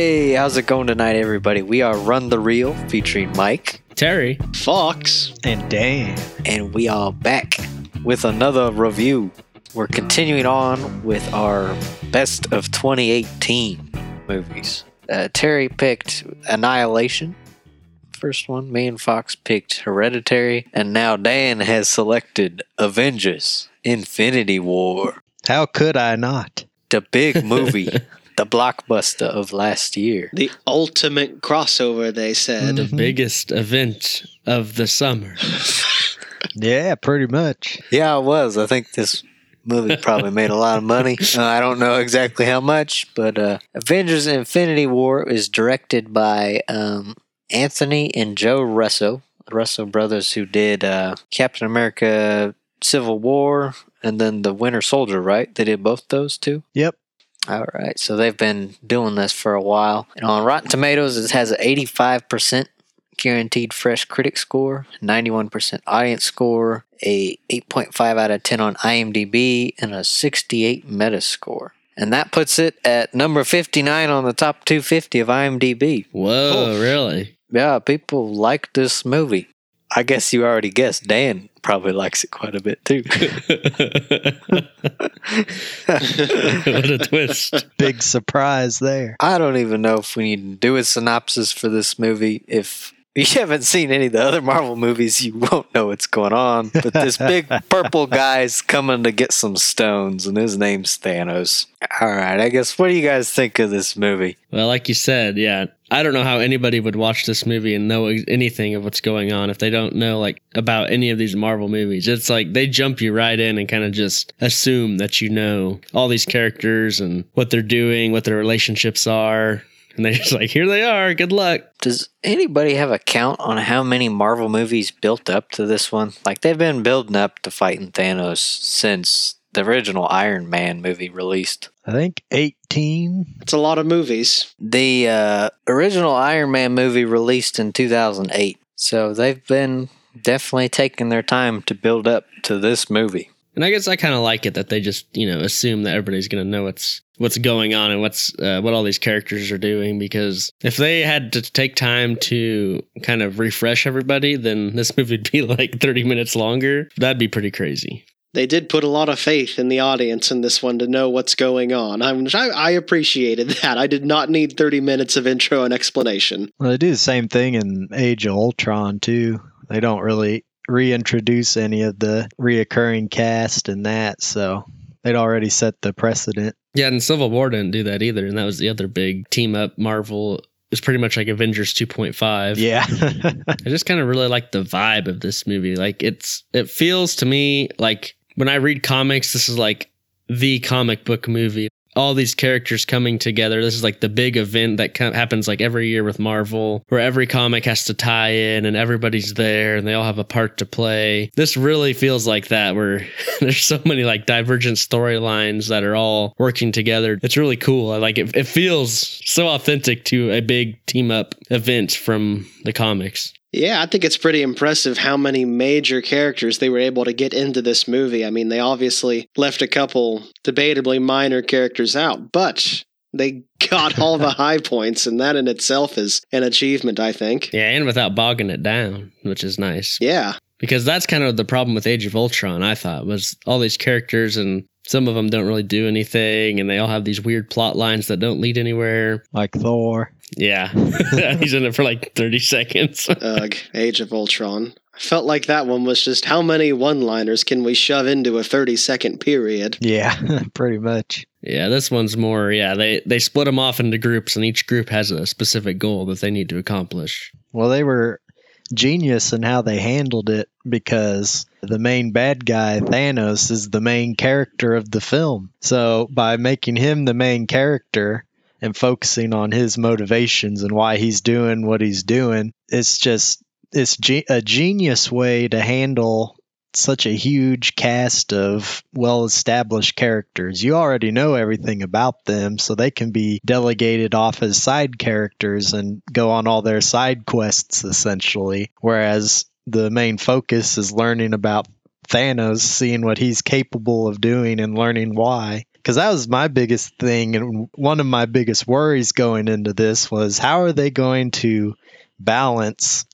Hey, how's it going tonight, everybody? We are Run the Reel featuring Mike, Terry. Fox. And Dan. and we are back with another review. We're continuing on with our best of 2018 movies. Uh, Terry picked Annihilation, first one. Me and Fox picked Hereditary, and now Dan has selected Avengers Infinity War, How could I not? the big movie, the blockbuster of last year. The ultimate crossover, they said. The Mhm. biggest event of the summer. Yeah, pretty much. Yeah, it was. I think this movie probably made a lot of money. Uh, I don't know exactly how much, but uh, Avengers Infinity War is directed by um, Anthony and Joe Russo, the Russo brothers who did uh, Captain America Civil War and then The Winter Soldier, right? They did both those two? Yep. All right. So they've been doing this for a while. And on Rotten Tomatoes, it has an 85% guaranteed fresh critic score, 91% audience score, a 8.5 out of 10 on IMDb, and a 68 Metascore. And that puts it at number 59 on the top 250 of IMDb. Whoa, really? Yeah, people like this movie. I guess you already guessed. Dan probably likes it quite a bit too. what a twist. Big surprise there. I don't even know if we need to do a synopsis for this movie. If you haven't seen any of the other Marvel movies, you won't know what's going on. But this big purple guy's coming to get some stones, and his name's Thanos. All right, I guess what do you guys think of this movie? Well, like you said, yeah. I don't know how anybody would watch this movie and know anything of what's going on if they don't know like about any of these Marvel movies. It's like they jump you right in and kind of just assume that you know all these characters and what they're doing, what their relationships are, and they're just like, "Here they are. Good luck." Does anybody have a count on how many Marvel movies built up to this one? Like they've been building up to fighting Thanos since the original Iron Man movie released. I think 18. It's a lot of movies. The uh, original Iron Man movie released in 2008. So they've been definitely taking their time to build up to this movie. And I guess I kind of like it that they just, you know, assume that everybody's going to know what's what's going on and what's uh, what all these characters are doing because if they had to take time to kind of refresh everybody, then this movie would be like 30 minutes longer. That'd be pretty crazy. They did put a lot of faith in the audience in this one to know what's going on. I'm, I, I appreciated that. I did not need 30 minutes of intro and explanation. Well, they do the same thing in Age of Ultron, too. They don't really reintroduce any of the reoccurring cast and that, so they'd already set the precedent. Yeah, and Civil War didn't do that either, and that was the other big team up Marvel. It was pretty much like Avengers 2.5. Yeah. I just kind of really like the vibe of this movie. Like it's it feels to me like when I read comics, this is like the comic book movie. All these characters coming together. This is like the big event that happens like every year with Marvel, where every comic has to tie in and everybody's there and they all have a part to play. This really feels like that, where there's so many like divergent storylines that are all working together. It's really cool. I like it. It feels so authentic to a big team up event from the comics. Yeah, I think it's pretty impressive how many major characters they were able to get into this movie. I mean, they obviously left a couple debatably minor characters out, but they got all the high points, and that in itself is an achievement, I think. Yeah, and without bogging it down, which is nice. Yeah. Because that's kind of the problem with Age of Ultron, I thought, was all these characters and some of them don't really do anything and they all have these weird plot lines that don't lead anywhere. like Thor. Yeah. He's in it for like 30 seconds. Ugh, Age of Ultron. I felt like that one was just how many one liners can we shove into a 30 second period? Yeah, pretty much. yeah, this one's more, yeah, they, they split them off into groups and each group has a specific goal that they need to accomplish. Well, they were genius in how they handled it because the main bad guy, Thanos, is the main character of the film. So by making him the main character and focusing on his motivations and why he's doing what he's doing, it's just it's ge- a genius way to handle such a huge cast of well established characters. You already know everything about them, so they can be delegated off as side characters and go on all their side quests essentially. Whereas the main focus is learning about Thanos, seeing what he's capable of doing and learning why. because that was my biggest thing and one of my biggest worries going into this was how are they going to balance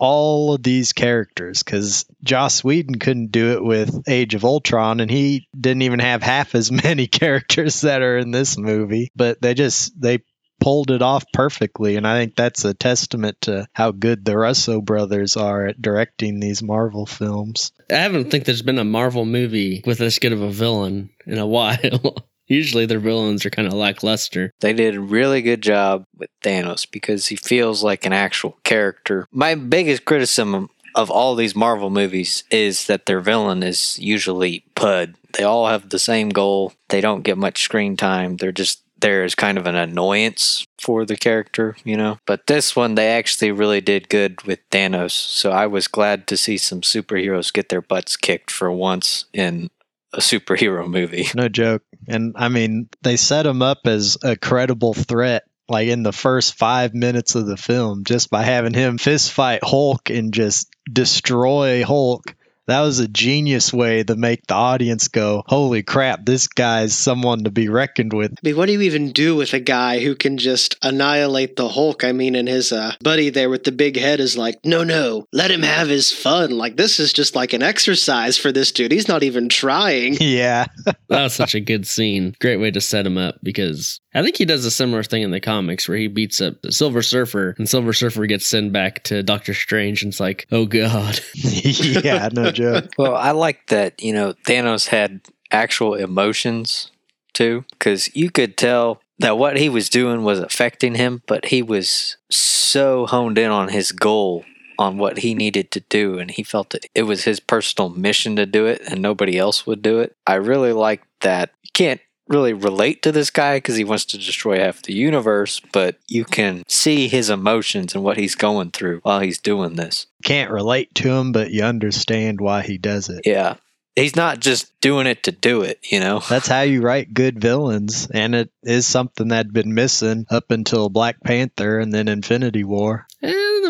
all of these characters because Joss Whedon couldn't do it with Age of Ultron, and he didn't even have half as many characters that are in this movie. But they just they pulled it off perfectly, and I think that's a testament to how good the Russo brothers are at directing these Marvel films. I haven't think there's been a Marvel movie with this good of a villain in a while. Usually their villains are kind of lackluster. They did a really good job with Thanos because he feels like an actual character. My biggest criticism of all these Marvel movies is that their villain is usually Pud. They all have the same goal. They don't get much screen time. They're just there as kind of an annoyance for the character, you know. But this one, they actually really did good with Thanos. So I was glad to see some superheroes get their butts kicked for once in a superhero movie. No joke. And I mean, they set him up as a credible threat like in the first five minutes of the film just by having him fist fight Hulk and just destroy Hulk. That was a genius way to make the audience go, Holy crap, this guy's someone to be reckoned with. I mean, what do you even do with a guy who can just annihilate the Hulk? I mean, and his uh, buddy there with the big head is like, no, no, let him have his fun. Like, this is just like an exercise for this dude. He's not even trying. Yeah. that was such a good scene. Great way to set him up because I think he does a similar thing in the comics where he beats up the Silver Surfer and Silver Surfer gets sent back to Doctor Strange and it's like, oh God. yeah, no joke. Well, I like that, you know, Thanos had actual emotions too, because you could tell that what he was doing was affecting him, but he was so honed in on his goal, on what he needed to do, and he felt that it was his personal mission to do it and nobody else would do it. I really like that. You can't really relate to this guy because he wants to destroy half the universe, but you can see his emotions and what he's going through while he's doing this. Can't relate to him, but you understand why he does it. Yeah. He's not just doing it to do it, you know? That's how you write good villains, and it is something that had been missing up until Black Panther and then Infinity War.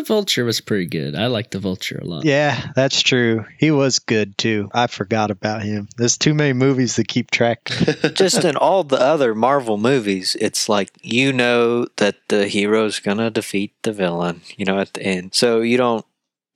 The Vulture was pretty good. I like the Vulture a lot. Yeah, that's true. He was good too. I forgot about him. There's too many movies to keep track. just in all the other Marvel movies, it's like you know that the hero's gonna defeat the villain, you know, at the end. So you don't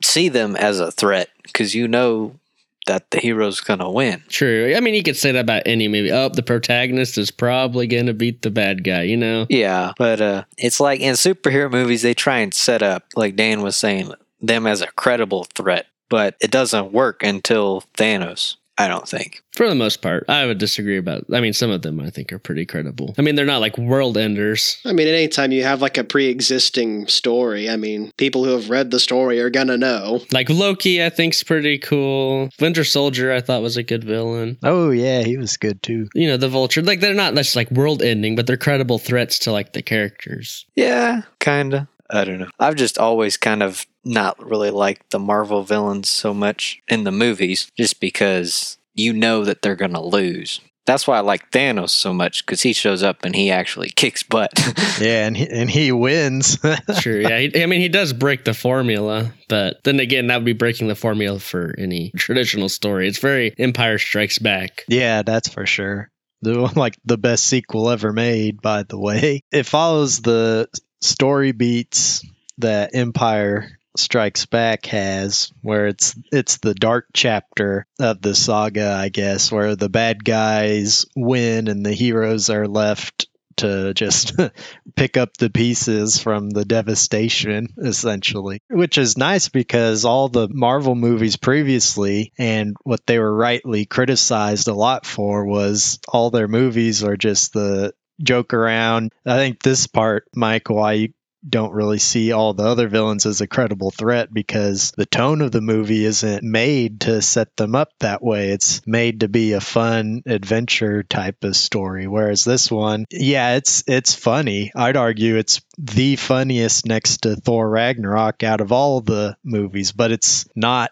see them as a threat because you know that the hero's gonna win. True. I mean, you could say that about any movie. Oh, the protagonist is probably gonna beat the bad guy. You know. Yeah, but uh, it's like in superhero movies, they try and set up, like Dan was saying, them as a credible threat, but it doesn't work until Thanos. I don't think. For the most part, I would disagree about. I mean, some of them I think are pretty credible. I mean, they're not like world enders. I mean, at any time you have like a pre-existing story, I mean, people who have read the story are gonna know. Like Loki, I think's pretty cool. Winter Soldier, I thought was a good villain. Oh yeah, he was good too. You know, the Vulture, like they're not just like world ending, but they're credible threats to like the characters. Yeah, kinda. I don't know. I've just always kind of not really like the Marvel villains so much in the movies just because you know that they're going to lose. That's why I like Thanos so much because he shows up and he actually kicks butt. yeah, and he, and he wins. True. Yeah. He, I mean, he does break the formula, but then again, that would be breaking the formula for any traditional story. It's very Empire Strikes Back. Yeah, that's for sure. The, like the best sequel ever made, by the way. It follows the story beats that Empire Strikes Back has, where it's it's the dark chapter of the saga, I guess, where the bad guys win and the heroes are left to just pick up the pieces from the devastation, essentially. Which is nice because all the Marvel movies previously, and what they were rightly criticized a lot for, was all their movies are just the joke around. I think this part, Mike, why you don't really see all the other villains as a credible threat because the tone of the movie isn't made to set them up that way. It's made to be a fun adventure type of story. Whereas this one, yeah, it's it's funny. I'd argue it's the funniest next to Thor Ragnarok out of all the movies, but it's not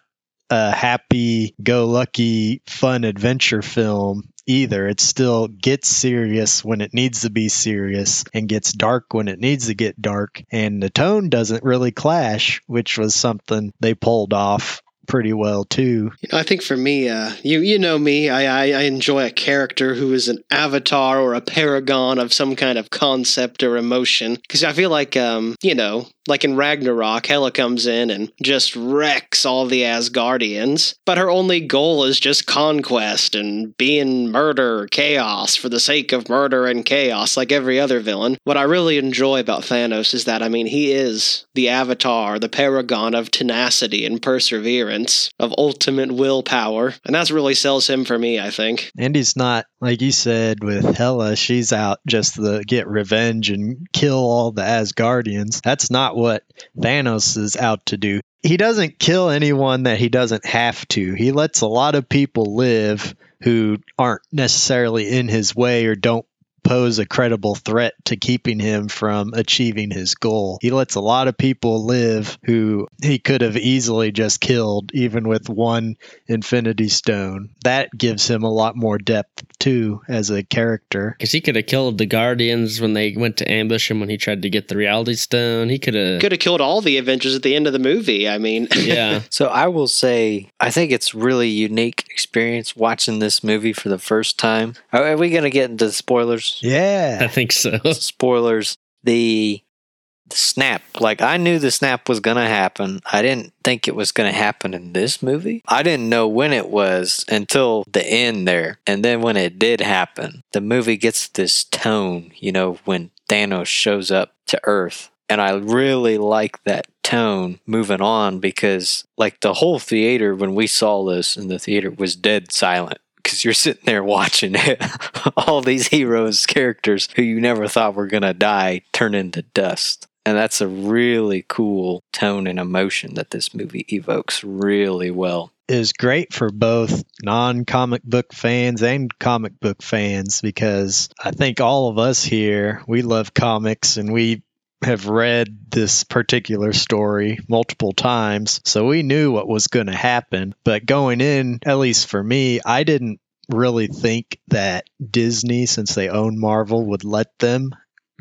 a happy go lucky fun adventure film either. It still gets serious when it needs to be serious and gets dark when it needs to get dark. And the tone doesn't really clash, which was something they pulled off pretty well too. I think for me, uh, you you know me, I, I I enjoy a character who is an avatar or a paragon of some kind of concept or emotion because I feel like um you know like in Ragnarok, Hela comes in and just wrecks all the Asgardians, but her only goal is just conquest and being murder, chaos for the sake of murder and chaos, like every other villain. What I really enjoy about Thanos is that, I mean, he is the avatar, the paragon of tenacity and perseverance, of ultimate willpower, and that's really sells him for me, I think. And he's not like you said with Hela, she's out just to get revenge and kill all the Asgardians. That's not what Thanos is out to do. He doesn't kill anyone that he doesn't have to. He lets a lot of people live who aren't necessarily in his way or don't pose a credible threat to keeping him from achieving his goal. He lets a lot of people live who he could have easily just killed, even with one Infinity Stone. That gives him a lot more depth, too, as a character. Because he could have killed the Guardians when they went to ambush him when he tried to get the Reality Stone. He could have. Could have killed all the Avengers at the end of the movie. I mean, Yeah. So I will say, I think it's really unique experience watching this movie for the first time. Are, are we going to get into spoilers? I Yeah. I think so. spoilers. The, the snap, like I knew the snap was going to happen. I didn't think it was going to happen in this movie. I didn't know when it was until the end there. And then when it did happen, the movie gets this tone, you know, when Thanos shows up to Earth. And I really like that tone moving on because, like, the whole theater, when we saw this in the theater, was dead silent because you're sitting there watching all these heroes, characters who you never thought were going to die turn into dust. And that's a really cool tone and emotion that this movie evokes really well. is great for both non comic book fans and comic book fans because I think all of us here, we love comics and we have read this particular story multiple times. So we knew what was going to happen. But going in, at least for me, I didn't really think that Disney, since they own Marvel, would let them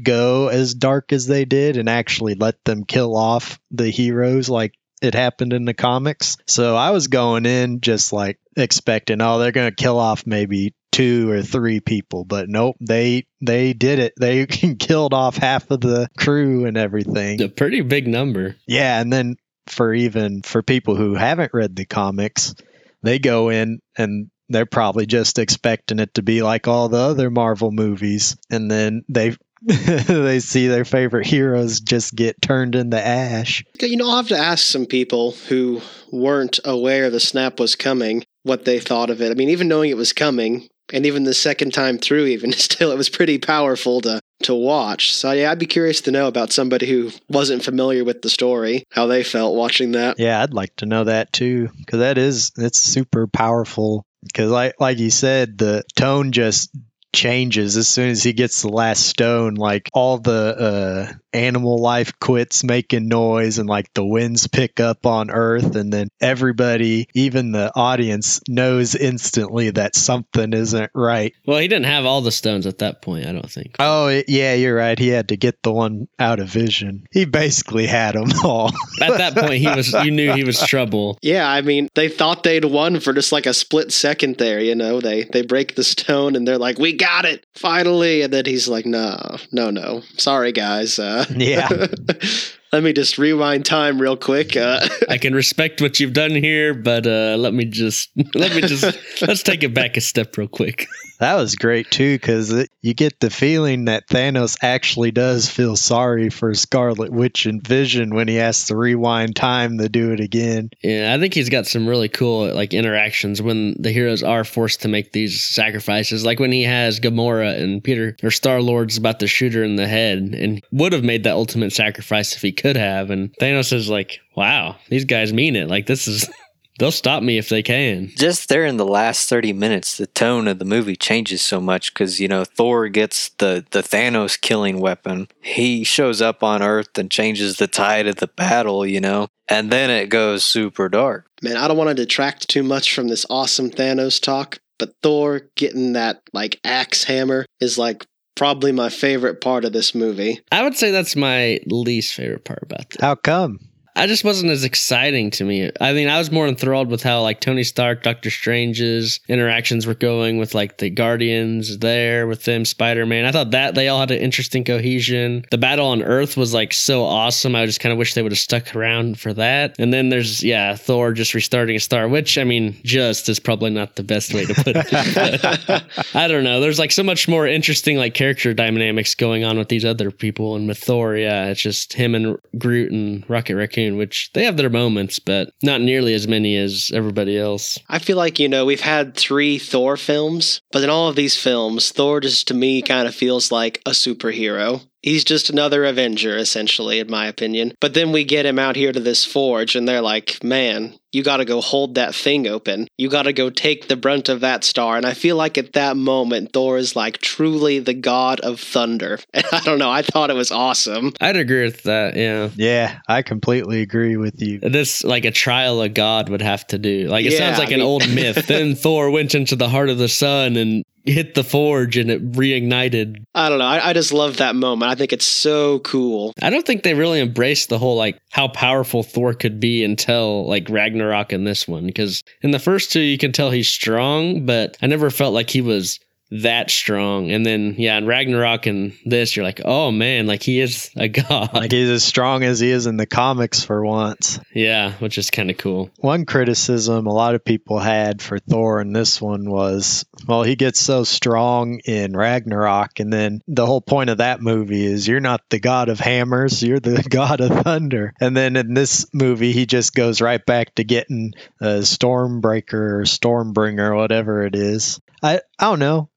go as dark as they did and actually let them kill off the heroes like it happened in the comics. So I was going in just like expecting, oh, they're going to kill off maybe two or three people, but nope, they they did it. They killed off half of the crew and everything. A pretty big number. Yeah, and then for even for people who haven't read the comics, they go in and they're probably just expecting it to be like all the other Marvel movies, and then they they see their favorite heroes just get turned into ash. You know, I'll have to ask some people who weren't aware the snap was coming what they thought of it. I mean, even knowing it was coming, and even the second time through, even still, it was pretty powerful to to watch. So yeah, I'd be curious to know about somebody who wasn't familiar with the story, how they felt watching that. Yeah, I'd like to know that too, because that is it's super powerful. Because like like you said, the tone just changes as soon as he gets the last stone. Like all the uh, animal life quits making noise, and like the winds pick up on Earth, and then everybody, even the audience, knows instantly that something isn't right. Well, he didn't have all the stones at that point, I don't think. Oh yeah, you're right. He had to get the one out of vision. He basically had them all. At that point, he was. You knew he was trouble. Yeah, I mean, they thought they'd won for just like a split second there, you know. They they break the stone and they're like, "We got it, finally!" And then he's like, "No, no, no, sorry guys. Uh, yeah. let me just rewind time real quick." Uh, I can respect what you've done here, but uh, let me just let me just let's take it back a step real quick. That was great too, because you get the feeling that Thanos actually does feel sorry for Scarlet Witch and Vision when he has to rewind time to do it again. Yeah, I think he's got some really cool like interactions when the heroes are forced to make these sacrifices. Like when he has Gamora and Peter or Star Lord's about to shoot her in the head and would have made that ultimate sacrifice if he could have. And Thanos is like, Wow, these guys mean it. Like this is they'll stop me if they can. Just there in the last 30 minutes, the tone of the movie changes so much because, you know, Thor gets the, the Thanos killing weapon. He shows up on Earth and changes the tide of the battle, you know, and then it goes super dark. Man, I don't want to detract too much from this awesome Thanos talk, but Thor getting that like axe hammer is like probably my favorite part of this movie. I would say that's my least favorite part about this. How come? I just wasn't as exciting to me. I mean, I was more enthralled with how like Tony Stark, Doctor Strange's interactions were going with like the Guardians there with them, Spider Man. I thought that they all had an interesting cohesion. The battle on Earth was like so awesome. I just kind of wish they would have stuck around for that. And then there's yeah, Thor just restarting a star, which I mean, just is probably not the best way to put it. I don't know. There's like so much more interesting like character dynamics going on with these other people, and with Thor, yeah, it's just him and Groot and Rocket Raccoon, which they have their moments, but not nearly as many as everybody else. I feel like, you know, we've had three Thor films, but in all of these films, Thor just to me kind of feels like a superhero. He's just another Avenger, essentially, in my opinion. But then we get him out here to this forge, and they're like, man, you got to go hold that thing open. You got to go take the brunt of that star. And I feel like at that moment, Thor is like truly the god of thunder. And I don't know. I thought it was awesome. I'd agree with that. Yeah. Yeah, I completely agree with you. This, like a trial of God would have to do. Like, it Yeah, sounds like I an mean- old myth. then Thor went into the heart of the sun and hit the forge and it reignited. I don't know. I, I just love that moment. I think it's so cool. I don't think they really embraced the whole like how powerful Thor could be until like Ragnarok in this one. Because in the first two, you can tell he's strong, but I never felt like he was that strong. And then, yeah, and Ragnarok and this, you're like, oh man, like he is a god. Like he's as strong as he is in the comics for once. yeah, which is kind of cool. One criticism a lot of people had for Thor in this one was, well, he gets so strong in Ragnarok, and then the whole point of that movie is you're not the god of hammers, you're the god of thunder. And then in this movie, he just goes right back to getting a Stormbreaker or Stormbringer or whatever it is. I I don't know.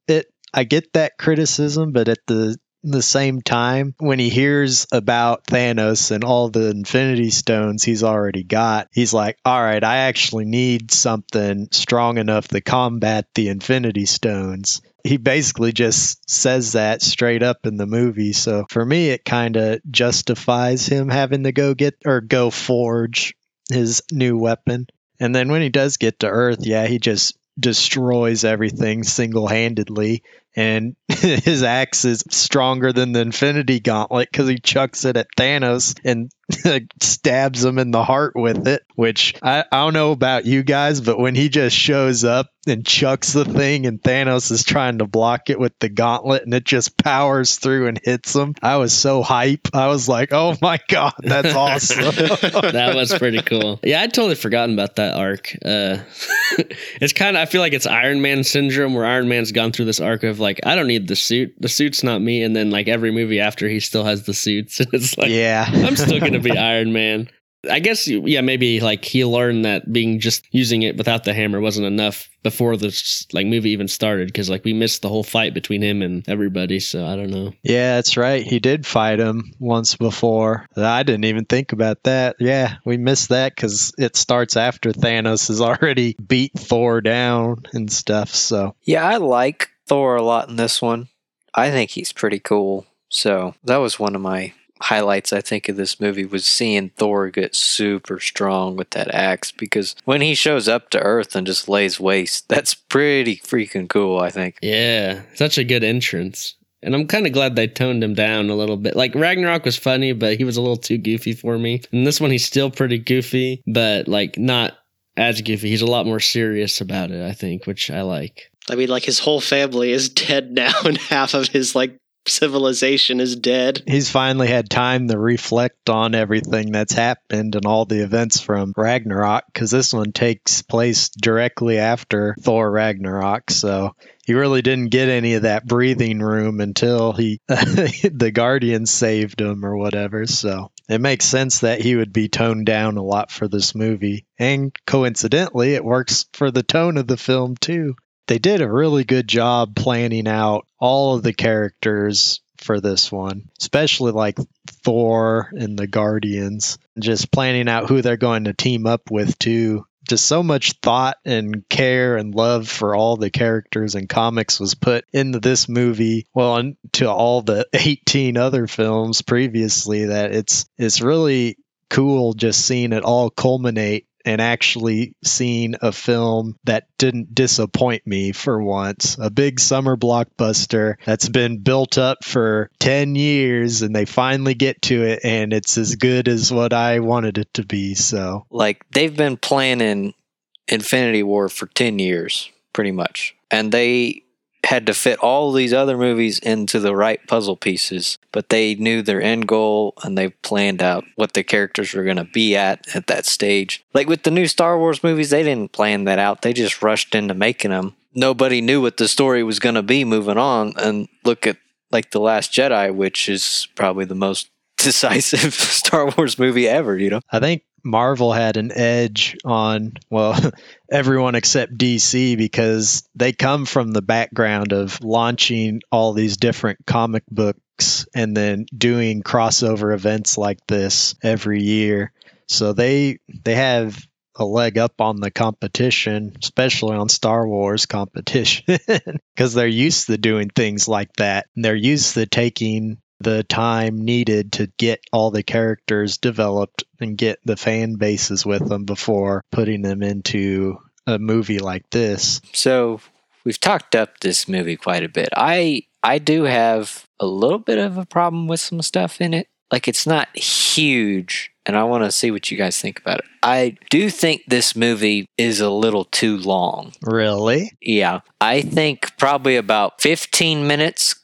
I get that criticism, but at the the same time, when he hears about Thanos and all the Infinity Stones he's already got, he's like, all right, I actually need something strong enough to combat the Infinity Stones. He basically just says that straight up in the movie. So for me, it kind of justifies him having to go get or go forge his new weapon. And then when he does get to Earth, yeah, he just destroys everything single handedly. And his axe is stronger than the Infinity Gauntlet because he chucks it at Thanos and stabs him in the heart with it. Which I, I don't know about you guys, but when he just shows up and chucks the thing and Thanos is trying to block it with the gauntlet and it just powers through and hits him, I was so hype. I was like, oh my God, that's awesome. that was pretty cool. Yeah, I'd totally forgotten about that arc. Uh, it's kind of, I feel like it's Iron Man syndrome where Iron Man's gone through this arc of like, I don't need the suit. The suit's not me. And then like every movie after, he still has the suits. it's like, yeah. I'm still going to be Iron Man. I guess, yeah, maybe like he learned that being just using it without the hammer wasn't enough before this like movie even started because like we missed the whole fight between him and everybody. So I don't know. Yeah, that's right. He did fight him once before. I didn't even think about that. Yeah, we missed that because it starts after Thanos has already beat Thor down and stuff. So, Yeah, I like Thor a lot in this one. I think he's pretty cool. So that was one of my highlights I think of this movie was seeing Thor get super strong with that axe because when he shows up to Earth and just lays waste, that's pretty freaking cool, I think. Yeah, such a good entrance. And I'm kind of glad they toned him down a little bit. Like Ragnarok was funny, but he was a little too goofy for me. And this one, he's still pretty goofy, but like not as goofy. He's a lot more serious about it, I think, which I like. I mean, like his whole family is dead now, and half of his like civilization is dead. he's finally had time to reflect on everything that's happened and all the events from Ragnarok because this one takes place directly after Thor Ragnarok. So, he really didn't get any of that breathing room until he the guardians saved him or whatever so it makes sense that he would be toned down a lot for this movie and coincidentally it works for the tone of the film too they did a really good job planning out all of the characters for this one especially like thor and the guardians just planning out who they're going to team up with too. Just so much thought and care and love for all the characters and comics was put into this movie well and to all the 18 other films previously that it's it's really cool just seeing it all culminate and actually seen a film that didn't disappoint me for once. A big summer blockbuster that's been built up for 10 years and they finally get to it and it's as good as what I wanted it to be. So, Like they've been planning Infinity War for 10 years, pretty much. And they had to fit all these other movies into the right puzzle pieces, but they knew their end goal and they planned out what the characters were going to be at at that stage. Like with the new Star Wars movies, they didn't plan that out. They just rushed into making them. Nobody knew what the story was going to be moving on. And look at like The Last Jedi, which is probably the most decisive Star Wars movie ever, you know? I think Marvel had an edge on, well, everyone except DC because they come from the background of launching all these different comic books and then doing crossover events like this every year. So they they have a leg up on the competition, especially on Star Wars competition, because they're used to doing things like that. And they're used to taking the time needed to get all the characters developed and get the fan bases with them before putting them into a movie like this. So we've talked up this movie quite a bit. I I do have a little bit of a problem with some stuff in it. Like it's not huge, and I want to see what you guys think about it. I do think this movie is a little too long. Really? Yeah, I think probably about 15 minutes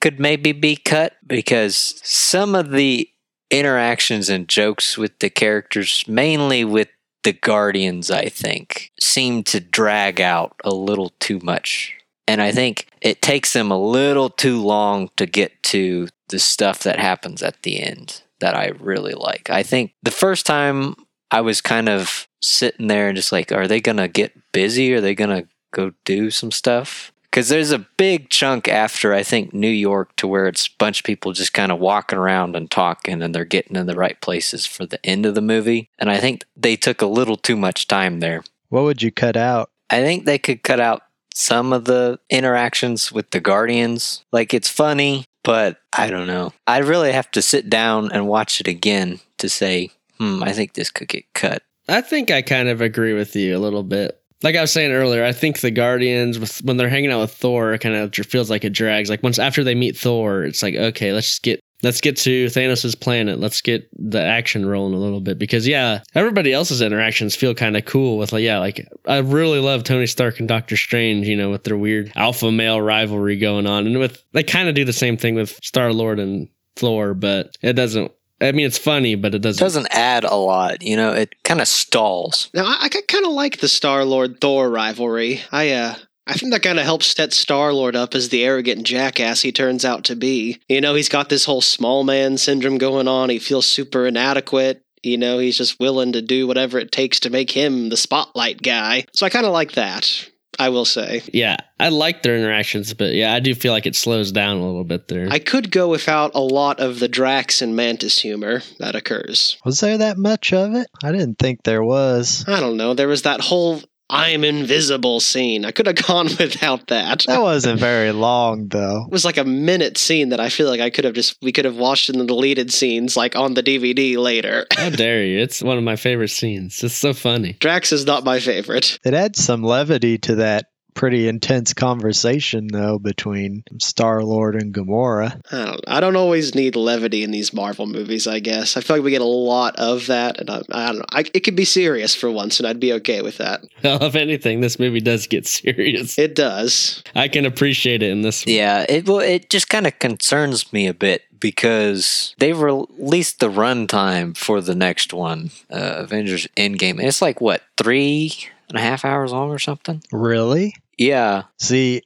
could maybe be cut because some of the interactions and jokes with the characters, mainly with the Guardians, I think, seem to drag out a little too much. And I think it takes them a little too long to get to the stuff that happens at the end that I really like. I think the first time I was kind of sitting there and just like, are they going to get busy? Are they going to go do some stuff? Because there's a big chunk after, I think, New York to where it's a bunch of people just kind of walking around and talking and they're getting in the right places for the end of the movie. And I think they took a little too much time there. What would you cut out? I think they could cut out some of the interactions with the Guardians. Like it's funny, but I don't know. I really have to sit down and watch it again to say, hmm, I think this could get cut. I think I kind of agree with you a little bit. Like I was saying earlier, I think the Guardians, with, when they're hanging out with Thor, kind of feels like it drags. Like once after they meet Thor, it's like okay, let's get let's get to Thanos' planet. Let's get the action rolling a little bit because yeah, everybody else's interactions feel kind of cool. With like yeah, like I really love Tony Stark and Doctor Strange. You know, with their weird alpha male rivalry going on, and with they kind of do the same thing with Star Lord and Thor, but it doesn't. I mean, it's funny, but it It doesn't. doesn't add a lot, you know, it kind of stalls. Now, I, I kind of like the Star Lord Thor rivalry. I uh, I think that kind of helps set Star Lord up as the arrogant jackass he turns out to be. You know, he's got this whole small man syndrome going on. He feels super inadequate. You know, he's just willing to do whatever it takes to make him the spotlight guy. So I kind of like that. I will say. Yeah, I like their interactions, but yeah, I do feel like it slows down a little bit there. I could go without a lot of the Drax and Mantis humor that occurs. Was there that much of it? I didn't think there was. I don't know. There was that whole I'm invisible scene. I could have gone without that. That wasn't very long, though. It was like a minute scene that I feel like I could have just we could have watched in the deleted scenes like on the DVD later. How dare you? It's one of my favorite scenes. It's so funny. Drax is not my favorite. It adds some levity to that pretty intense conversation, though, between Star Lord and Gamora. I don't. I don't always need levity in these Marvel movies. I guess I feel like we get a lot of that, and I, I don't know. I, it could be serious for once, and I'd be okay with that. Well, if anything, this movie does get serious. It does. I can appreciate it in this one. Yeah, it well, it just kind of concerns me a bit because they released the runtime for the next one, uh, Avengers Endgame, and it's like what three and a half hours long or something. Really? Yeah, See,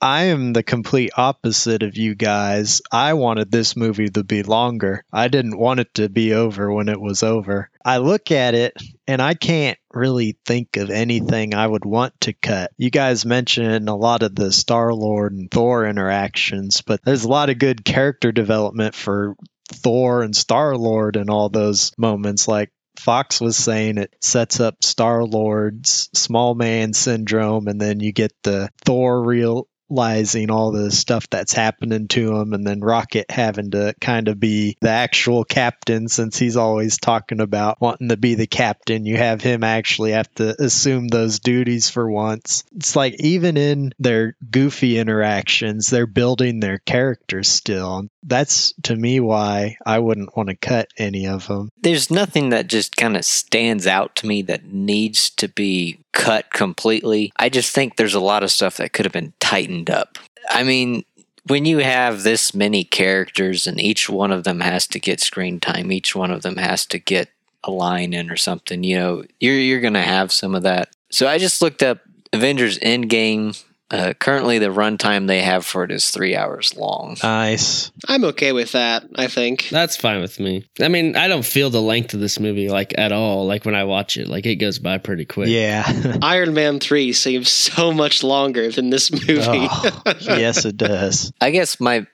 I am the complete opposite of you guys. I wanted this movie to be longer. I didn't want it to be over when it was over. I look at it and I can't really think of anything I would want to cut. You guys mentioned a lot of the Star Lord and Thor interactions, but there's a lot of good character development for Thor and Star Lord and all those moments. Like Fox was saying it sets up Star Lord's small man syndrome, and then you get the Thor real realizing all the stuff that's happening to him, and then Rocket having to kind of be the actual captain since he's always talking about wanting to be the captain. You have him actually have to assume those duties for once. It's like even in their goofy interactions, they're building their characters still. That's to me why I wouldn't want to cut any of them. There's nothing that just kind of stands out to me that needs to be cut completely. I just think there's a lot of stuff that could have been tightened up. I mean, when you have this many characters and each one of them has to get screen time, each one of them has to get a line in or something, you know, you're you're gonna have some of that. So I just looked up Avengers Endgame uh, currently, the runtime they have for it is three hours long. Nice. I'm okay with that, I think. That's fine with me. I mean, I don't feel the length of this movie like at all. Like when I watch it, like it goes by pretty quick. Yeah. Iron Man 3 seems so much longer than this movie. Oh, yes, it does. I guess my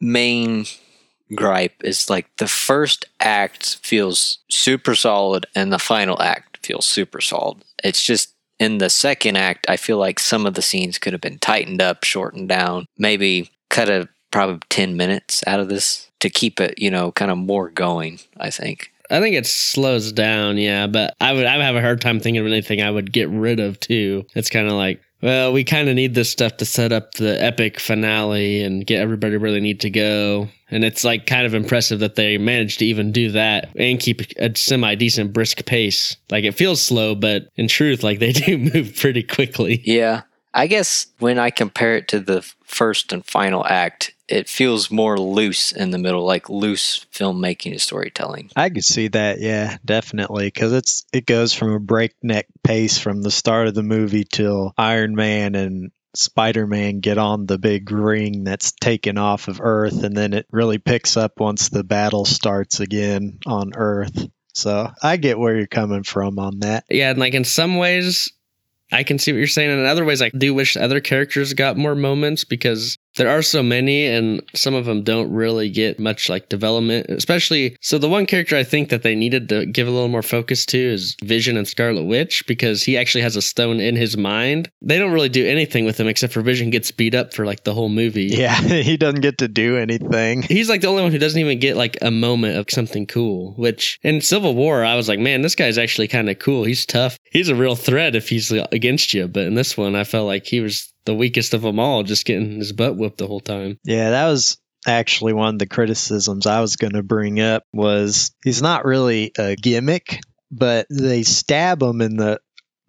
main gripe is like the first act feels super solid and the final act feels super solid. It's just in the second act, I feel like some of the scenes could have been tightened up, shortened down, maybe cut a probably 10 minutes out of this to keep it, you know, kind of more going, I think. I think it slows down, yeah, but I would I would have a hard time thinking of anything I would get rid of too. It's kind of like well, we kind of need this stuff to set up the epic finale and get everybody where they need to go. And it's like kind of impressive that they managed to even do that and keep a semi decent brisk pace. Like it feels slow, but in truth, like they do move pretty quickly. Yeah. I guess when I compare it to the first and final act, it feels more loose in the middle, like loose filmmaking and storytelling. I could see that, yeah, definitely, because it's it goes from a breakneck pace from the start of the movie till Iron Man and Spider Man get on the big ring that's taken off of Earth, and then it really picks up once the battle starts again on Earth. So I get where you're coming from on that. Yeah, and like in some ways, I can see what you're saying. And in other ways, I do wish other characters got more moments because there are so many and some of them don't really get much like development, especially. So the one character I think that they needed to give a little more focus to is Vision and Scarlet Witch because he actually has a stone in his mind. They don't really do anything with him except for Vision gets beat up for like the whole movie. Yeah, he doesn't get to do anything. He's like the only one who doesn't even get like a moment of something cool, which in Civil War, I was like, man, this guy's actually kind of cool. He's tough. He's a real threat if he's uh, against you. But in this one, I felt like he was the weakest of them all, just getting his butt whooped the whole time. Yeah, that was actually one of the criticisms I was going to bring up was he's not really a gimmick, but they stab him in the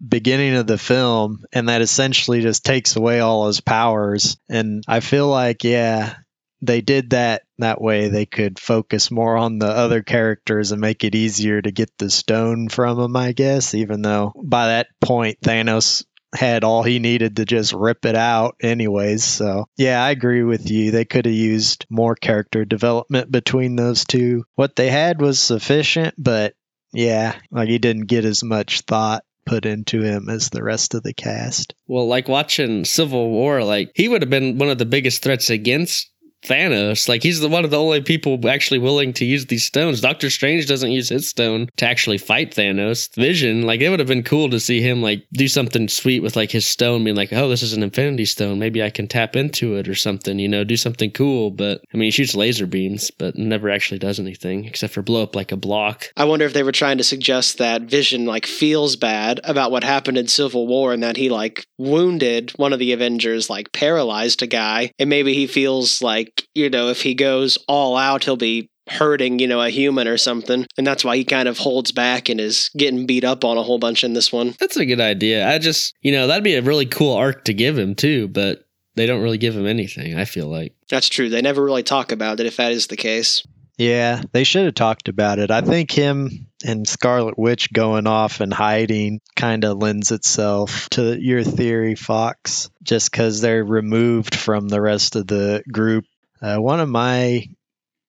beginning of the film and that essentially just takes away all his powers and I feel like yeah, they did that that way they could focus more on the other characters and make it easier to get the stone from them, I guess, even though by that point Thanos had all he needed to just rip it out anyways. So, yeah, I agree with you. They could have used more character development between those two. What they had was sufficient, but yeah, like he didn't get as much thought put into him as the rest of the cast. Well, like watching Civil War, like he would have been one of the biggest threats against Thanos. Like he's the one of the only people actually willing to use these stones. Doctor Strange doesn't use his stone to actually fight Thanos. Vision, like it would have been cool to see him like do something sweet with like his stone, being like, "Oh, this is an Infinity Stone. Maybe I can tap into it or something." You know, do something cool. But I mean, he shoots laser beams, but never actually does anything except for blow up like a block. I wonder if they were trying to suggest that Vision like feels bad about what happened in Civil War and that he like wounded one of the Avengers, like paralyzed a guy, and maybe he feels like you know, if he goes all out, he'll be hurting, you know, a human or something. And that's why he kind of holds back and is getting beat up on a whole bunch in this one. That's a good idea. I just, you know, that'd be a really cool arc to give him too, but they don't really give him anything, I feel like. That's true. They never really talk about it if that is the case. Yeah, they should have talked about it. I think him and Scarlet Witch going off and hiding kind of lends itself to your theory, Fox, just because they're removed from the rest of the group uh, one of my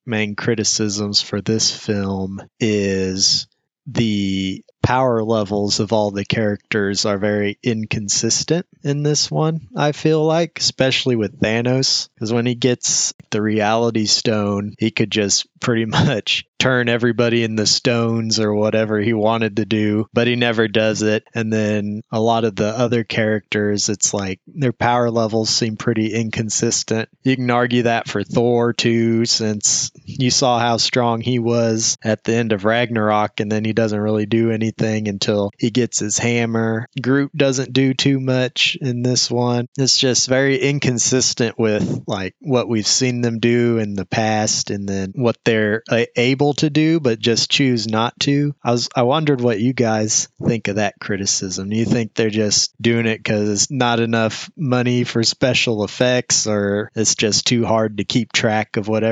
main criticisms for this film is the power levels of all the characters are very inconsistent in this one, I feel like, especially with Thanos. Because when he gets the reality stone, he could just pretty much turn everybody in the stones or whatever he wanted to do, but he never does it. And then a lot of the other characters, it's like their power levels seem pretty inconsistent. You can argue that for Thor too, since you saw how strong he was at the end of Ragnarok, and then he doesn't really do anything until he gets his hammer. Groot doesn't do too much in this one. It's just very inconsistent with like what we've seen them do in the past and then what they're able to do but just choose not to. I was I wondered what you guys think of that criticism. Do you think they're just doing it cuz it's not enough money for special effects or it's just too hard to keep track of what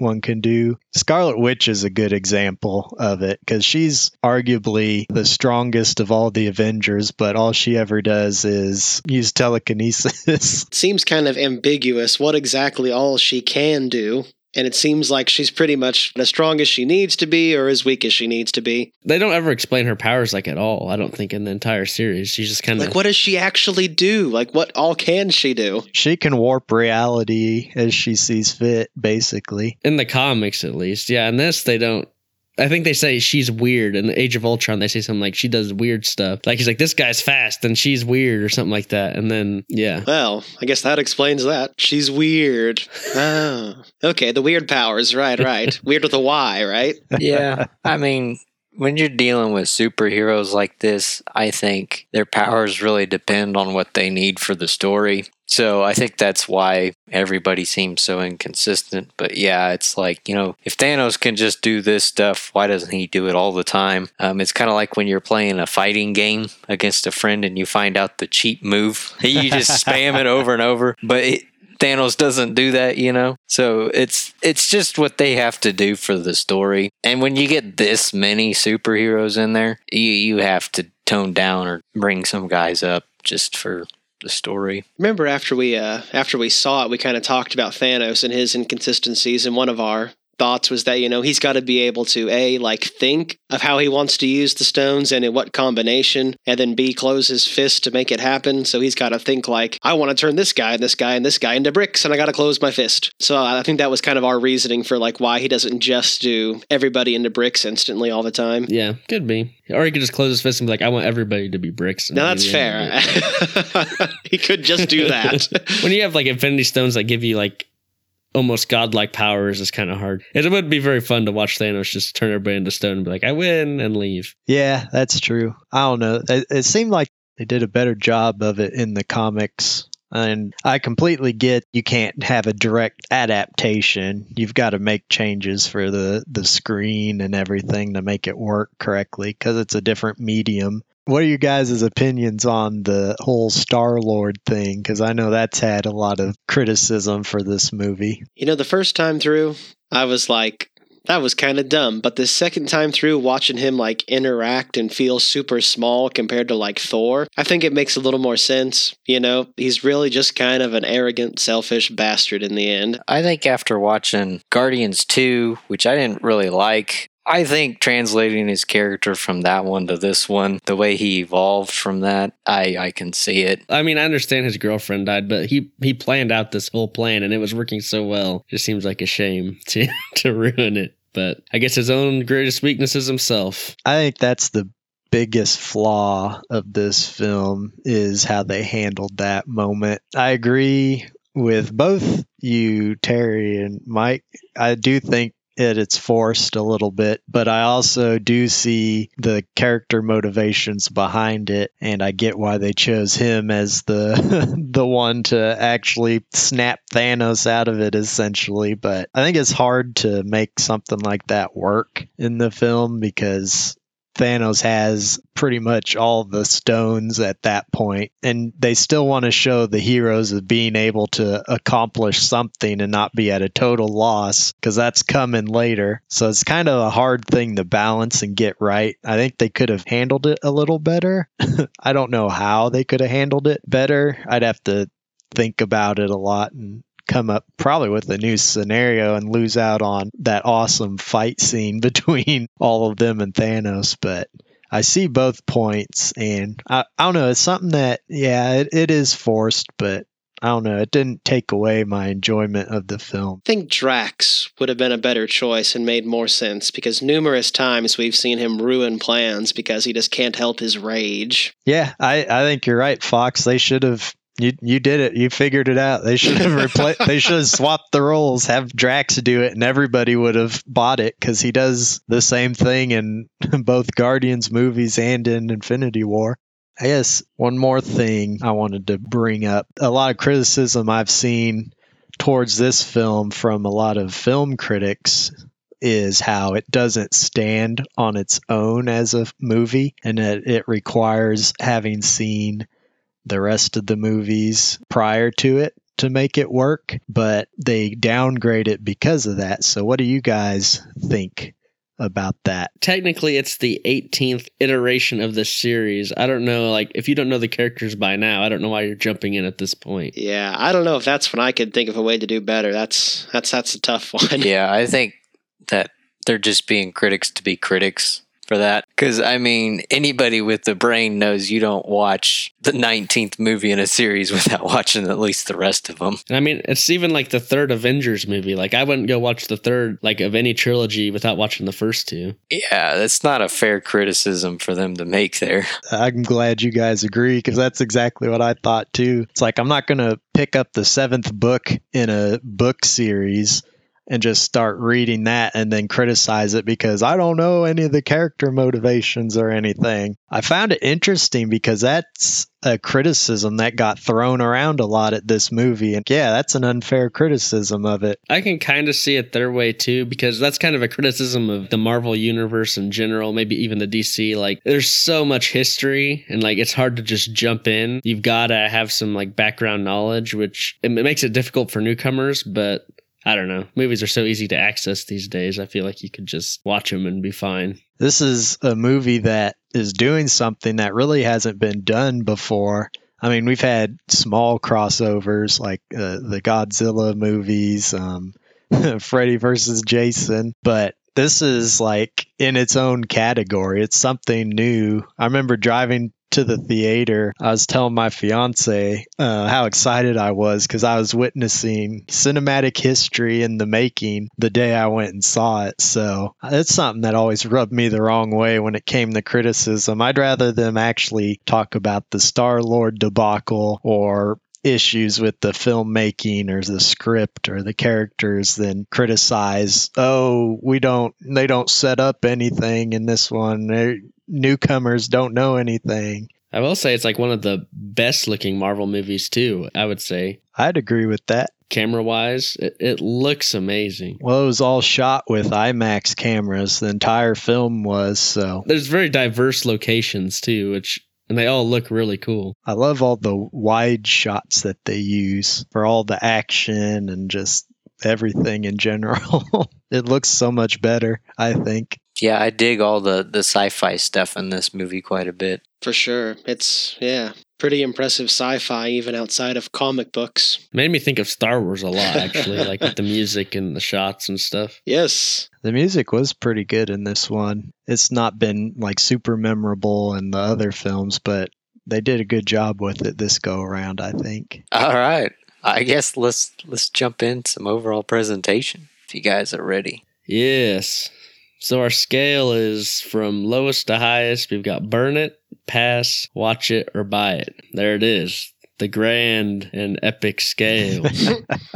everyone can do? Scarlet Witch is a good example of it cuz she's arguably the strongest of all the Avengers, but all she ever does is use telekinesis. Seems kind of ambiguous what exactly all she can do. And it seems like she's pretty much as strong as she needs to be or as weak as she needs to be. They don't ever explain her powers like at all. I don't think in the entire series. She's just kind of Like, what does she actually do? Like, what all can she do? she can warp reality as she sees fit, basically. in the comics at least. Yeah, in this they don't. I think they say she's weird. In the Age of Ultron, they say something like she does weird stuff. Like he's like this guy's fast and she's weird or something like that. And then yeah, Well, I guess that explains that. She's weird. Oh. Okay, the weird powers. Right, right. weird with a Y, right? yeah. I mean, when you're dealing with superheroes like this, I think their powers really depend on what they need for the story. So I think that's why everybody seems so inconsistent. But yeah, it's like, you know, if Thanos can just do this stuff, why doesn't he do it all the time? Um, it's kind of like when you're playing a fighting game against a friend and you find out the cheat move. You just spam it over and over. But it, Thanos doesn't do that, you know. So it's it's just what they have to do for the story. And when you get this many superheroes in there, you you have to tone down or bring some guys up just for the story. Remember after we uh after we saw it, we kind of talked about Thanos and his inconsistencies in one of our thoughts was that you know he's got to be able to a like think of how he wants to use the stones and in what combination and then b close his fist to make it happen so he's got to think like i want to turn this guy and this guy and this guy into bricks and i got to close my fist so i think that was kind of our reasoning for like why he doesn't just do everybody into bricks instantly all the time yeah, could be. Or he could just close his fist and be like, I want everybody to be bricks. now that's be the end of it. fair he could just do that when you have like Infinity Stones that give you like almost godlike powers, is kind of hard. It would be very fun to watch Thanos just turn everybody into stone and be like, I win and leave. Yeah, that's true. I don't know. It, it seemed like they did a better job of it in the comics. And I completely get you can't have a direct adaptation. You've got to make changes for the, the screen and everything to make it work correctly because it's a different medium. What are you guys' opinions on the whole Star Lord thing? Because I know that's had a lot of criticism for this movie. You know, the first time through, I was like, that was kind of dumb. But the second time through, watching him like interact and feel super small compared to like Thor, I think it makes a little more sense. You know, he's really just kind of an arrogant, selfish bastard in the end. I think after watching Guardians 2, which I didn't really like, I think translating his character from that one to this one, the way he evolved from that, I, I can see it. I mean, I understand his girlfriend died, but he he planned out this whole plan and it was working so well. Just seems like a shame to to ruin it. But I guess his own greatest weakness is himself. I think that's the biggest flaw of this film is how they handled that moment. I agree with both you, Terry and Mike. I do think it it's forced a little bit, but I also do see the character motivations behind it and I get why they chose him as the the one to actually snap Thanos out of it essentially, but I think it's hard to make something like that work in the film because Thanos has pretty much all the stones at that point, and they still want to show the heroes of being able to accomplish something and not be at a total loss because that's coming later. So it's kind of a hard thing to balance and get right. I think they could have handled it a little better. I don't know how they could have handled it better. I'd have to think about it a lot and come up probably with a new scenario and lose out on that awesome fight scene between all of them and Thanos. But I see both points, and I, I don't know. It's something that, yeah, it, it is forced, but I don't know. It didn't take away my enjoyment of the film. I think Drax would have been a better choice and made more sense because numerous times we've seen him ruin plans because he just can't help his rage. Yeah, I, I think you're right, Fox. They should have. You you did it. You figured it out. They should have repla- They should have swapped the roles. Have Drax do it, and everybody would have bought it because he does the same thing in both Guardians movies and in Infinity War. I guess one more thing I wanted to bring up. A lot of criticism I've seen towards this film from a lot of film critics is how it doesn't stand on its own as a movie and that it requires having seen the rest of the movies prior to it to make it work, but they downgrade it because of that. So, what do you guys think about that? Technically, it's the 18th iteration of this series. I don't know, like, if you don't know the characters by now, I don't know why you're jumping in at this point. Yeah, I don't know if that's when I could think of a way to do better. That's that's that's a tough one. Yeah, I think that they're just being critics to be critics for that. Because, I mean, anybody with the brain knows you don't watch the 19th movie in a series without watching at least the rest of them. And I mean, it's even like the third Avengers movie. Like, I wouldn't go watch the third, like, of any trilogy without watching the first two. Yeah, that's not a fair criticism for them to make there. I'm glad you guys agree because that's exactly what I thought too. It's like I'm not going to pick up the seventh book in a book series and just start reading that and then criticize it because I don't know any of the character motivations or anything. I found it interesting because that's a criticism that got thrown around a lot at this movie. And yeah, that's an unfair criticism of it. I can kind of see it their way too, because that's kind of a criticism of the Marvel universe in general, maybe even the DC. Like, there's so much history, and like, it's hard to just jump in. You've got to have some like background knowledge, which it makes it difficult for newcomers, but I don't know. Movies are so easy to access these days. I feel like you could just watch them and be fine. This is a movie that is doing something that really hasn't been done before. I mean, we've had small crossovers like uh, the Godzilla movies, um, Freddy versus Jason, but this is like in its own category. It's something new. I remember driving to the theater, I was telling my fiance uh, how excited I was because I was witnessing cinematic history in the making the day I went and saw it. So it's something that always rubbed me the wrong way when it came to criticism. I'd rather them actually talk about the Star Lord debacle or issues with the filmmaking or the script or the characters than criticize oh we don't they don't set up anything in this one newcomers don't know anything I will say it's like one of the best looking Marvel movies too. I would say i'd agree with that camera wise, it, it looks amazing. well it was all shot with imax cameras the entire film was so There's very diverse locations too, which and they all look really cool. i love all the wide shots that they use for all the action and just everything in general it looks so much better i think Yeah, I dig all the, the sci fi stuff in this movie quite a bit. For sure. It's yeah, pretty impressive sci-fi even outside of comic books. Made me think of Star Wars a lot actually, like with the music and the shots and stuff. Yes. The music was pretty good in this one. It's not been like super memorable in the other films, but they did a good job with it this go around, I think. All right. I guess let's let's jump in some overall presentation if you guys are ready. Yes. So our scale is from lowest to highest. We've got burn it, pass, watch it, or buy it. There it is. The grand and epic scale.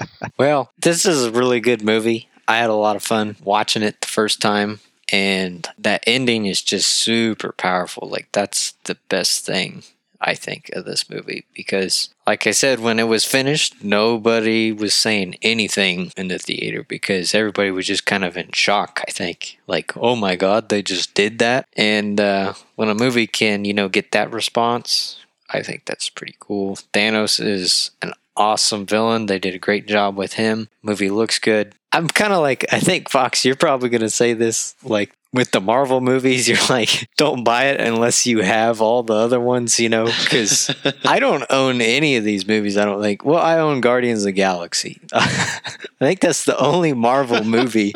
Well, this is a really good movie. I had a lot of fun watching it the first time, and that ending is just super powerful. Like, that's the best thing, I think, of this movie. Because, like I said, when it was finished, nobody was saying anything in the theater because everybody was just kind of in shock, I think. Like, oh my God, they just did that. And uh, when a movie can, you know, get that response, I think that's pretty cool. Thanos is an awesome villain. They did a great job with him. Movie looks good. I'm kind of like, I think, Fox, you're probably going to say this like with the Marvel movies, you're like, don't buy it unless you have all the other ones, you know? Because I don't own any of these movies. I don't think. Well, I own Guardians of the Galaxy. I think that's the only Marvel movie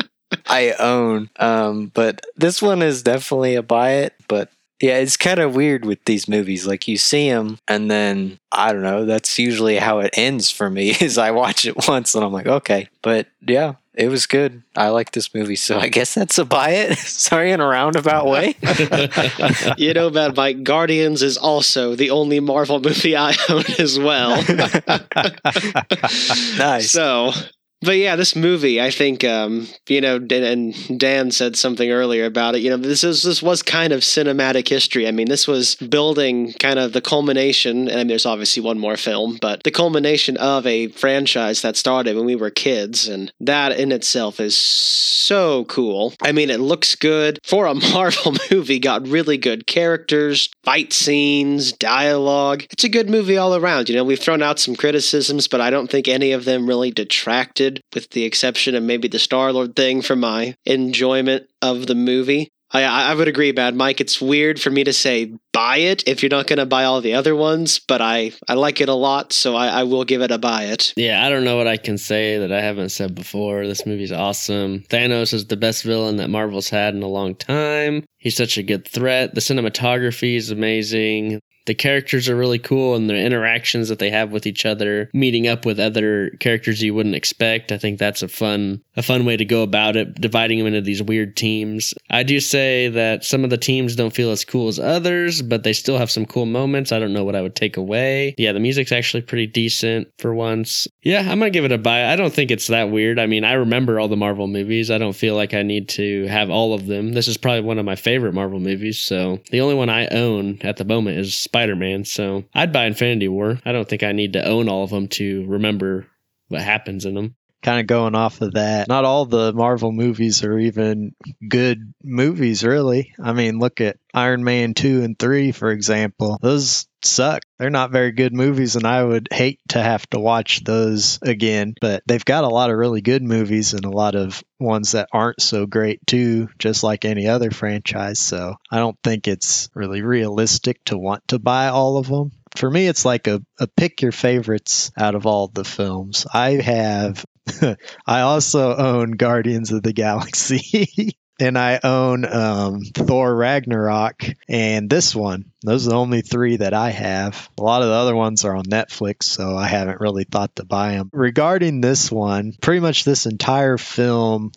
I own. Um, but this one is definitely a buy it, but Yeah, it's kind of weird with these movies. Like you see them, and then I don't know. That's usually how it ends for me. Is I watch it once and I'm like, okay. But yeah, it was good. I like this movie, so I guess that's a buy it. Sorry, in a roundabout way. you know, Bad Mike, Guardians is also the only Marvel movie I own as well. nice. So but yeah, this movie, I think, um, you know, and Dan said something earlier about it. You know, this is this was kind of cinematic history. I mean, this was building kind of the culmination, and I mean, there's obviously one more film, but the culmination of a franchise that started when we were kids, and that in itself is so cool. I mean, it looks good for a Marvel movie. Got really good characters, fight scenes, dialogue. It's a good movie all around. You know, we've thrown out some criticisms, but I don't think any of them really detracted with the exception of maybe the Star Lord thing for my enjoyment of the movie. I, I would agree, Bad Mike. It's weird for me to say buy it if you're not going to buy all the other ones, but I, I like it a lot, so I, I will give it a buy it. Yeah, I don't know what I can say that I haven't said before. This movie's awesome. Thanos is the best villain that Marvel's had in a long time. He's such a good threat. The cinematography is amazing the characters are really cool and the interactions that they have with each other meeting up with other characters you wouldn't expect. I think that's a fun a fun way to go about it dividing them into these weird teams. I do say that some of the teams don't feel as cool as others but they still have some cool moments. I don't know what i would take away. Yeah the music's actually pretty decent for once. Yeah i'm gonna give it a buy. I don't think it's that weird. I mean i remember all the marvel movies. I don't feel like i need to have all of them. This is probably one of my favorite marvel movies so the only one i own at the moment is Spider Man, so I'd buy Infinity War. I don't think I need to own all of them to remember what happens in them. Kind of going off of that, not all the Marvel movies are even good movies, really. I mean, look at Iron Man 2 and 3, for example. Those suck. They're not very good movies, and I would hate to have to watch those again. But they've got a lot of really good movies and a lot of ones that aren't so great, too, just like any other franchise. So I don't think it's really realistic to want to buy all of them. For me, it's like a, a pick your favorites out of all the films. I have I also own Guardians of the Galaxy. and I own um, Thor Ragnarok and this one. Those are the only three that I have. A lot of the other ones are on Netflix, so I haven't really thought to buy them. Regarding this one, pretty much this entire film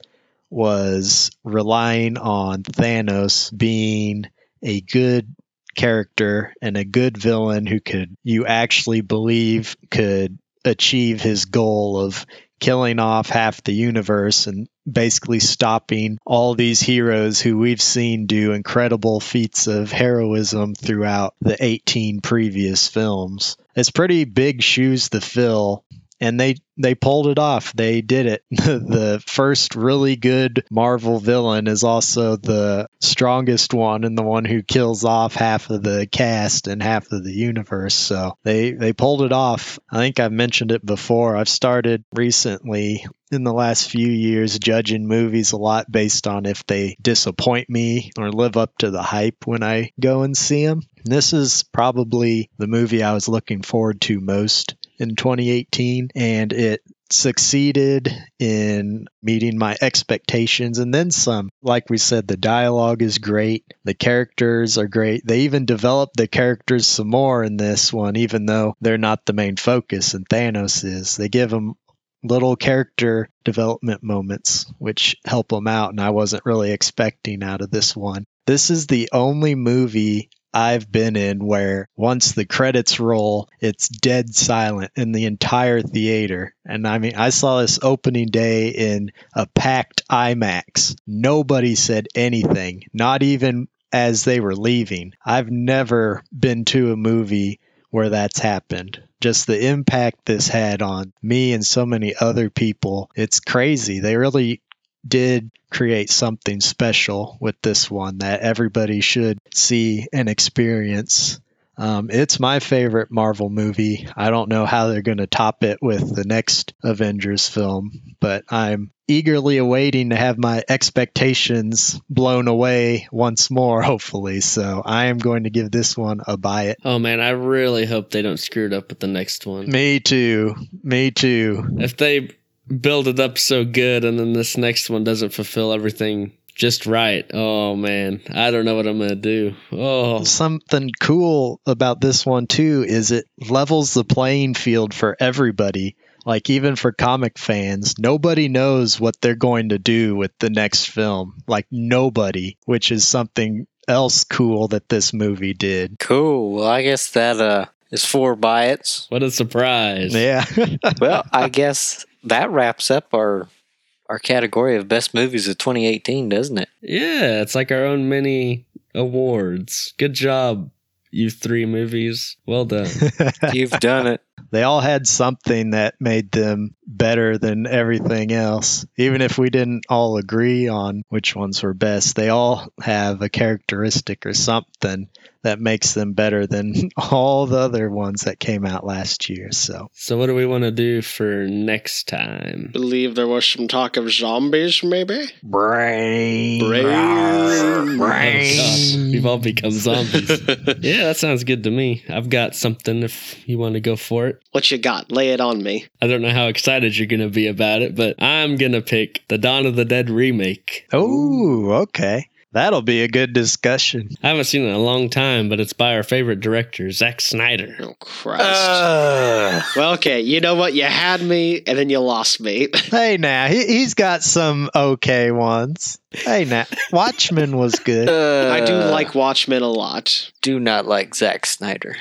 was relying on Thanos being a good character and a good villain who could you actually believe could achieve his goal of killing off half the universe and basically stopping all these heroes who we've seen do incredible feats of heroism throughout the 18 previous films. It's pretty big shoes to fill and they they pulled it off. They did it. the first really good Marvel villain is also the strongest one and the one who kills off half of the cast and half of the universe. So they they pulled it off. I think I've mentioned it before. I've started recently in the last few years judging movies a lot based on if they disappoint me or live up to the hype when I go and see them. This is probably the movie I was looking forward to most in 2018 and it succeeded in meeting my expectations and then some. Like we said, the dialogue is great, the characters are great. They even developed the characters some more in this one, even though they're not the main focus, and Thanos is. They give them little character development moments, which help them out, and I wasn't really expecting out of this one. This is the only movie I've been in where once the credits roll, it's dead silent in the entire theater. And I mean, I saw this opening day in a packed IMAX. Nobody said anything, not even as they were leaving. I've never been to a movie where that's happened. Just the impact this had on me and so many other people. It's crazy. They really did create something special with this one that everybody should see and experience. Um, it's my favorite Marvel movie. I don't know how they're going to top it with the next Avengers film, but I'm eagerly awaiting to have my expectations blown away once more, hopefully. So I am going to give this one a buy it. Oh man, I really hope they don't screw it up with the next one. Me too. Me too. If they build it up so good and then this next one doesn't fulfill everything just right. Oh man, I don't know what I'm gonna do. Oh, Something cool about this one too is it levels the playing field for everybody. Like even for comic fans, nobody knows what they're going to do with the next film. Like nobody, which is something else cool that this movie did. Cool. Well, I guess that uh is four bites. what a surprise! Yeah. Well, I guess that wraps up our our category of best movies of 2018, doesn't it? Yeah, it's like our own mini awards. Good job, you three movies. Well done. You've done it. they all had something that made them better than everything else. Even if we didn't all agree on which ones were best, they all have a characteristic or something that makes them better than all the other ones that came out last year. So, so, what do we want to do for next time? Believe there was some talk of zombies, maybe? brain, Brain. Oh, God, we've all become zombies. yeah, that sounds good to me. I've got something if you want to go for it. What you got? Lay it on me. I don't know how excited you're going to be about it, but I'm going to pick the Dawn of the Dead remake. Oh, okay. That'll be a good discussion. I haven't seen it in a long time, but it's by our favorite director, Zack Snyder. Oh, Christ. Uh, well, okay, you know what? You had me, and then you lost me. Hey, now he, he's got some okay ones. Hey, now Watchmen was good. I do uh, like Watchmen a lot. Do not like Zack Snyder.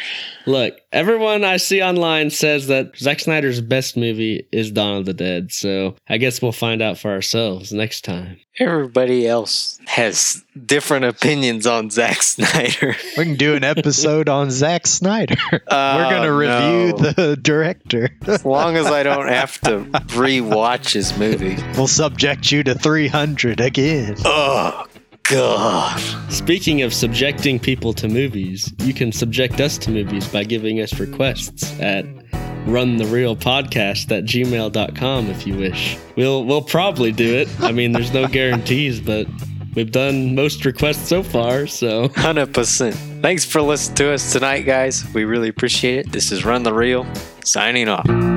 Look, everyone I see online says that Zack Snyder's best movie is Dawn of the Dead, so I guess we'll find out for ourselves next time. Everybody else has different opinions on Zack Snyder. We can do an episode on Zack Snyder. We're gonna Oh, review no. the director. As long as I don't have to rewatch his movie. we'll subject you to 300 again. Oh God. Speaking of subjecting people to movies, you can subject us to movies by giving us requests at run the reel podcast at gmail.com if you wish. We'll we'll probably do it. I mean there's no guarantees, but we've done most requests so far, so Hundred percent. Thanks for listening to us tonight, guys. We really appreciate it. This is Run the Reel, signing off.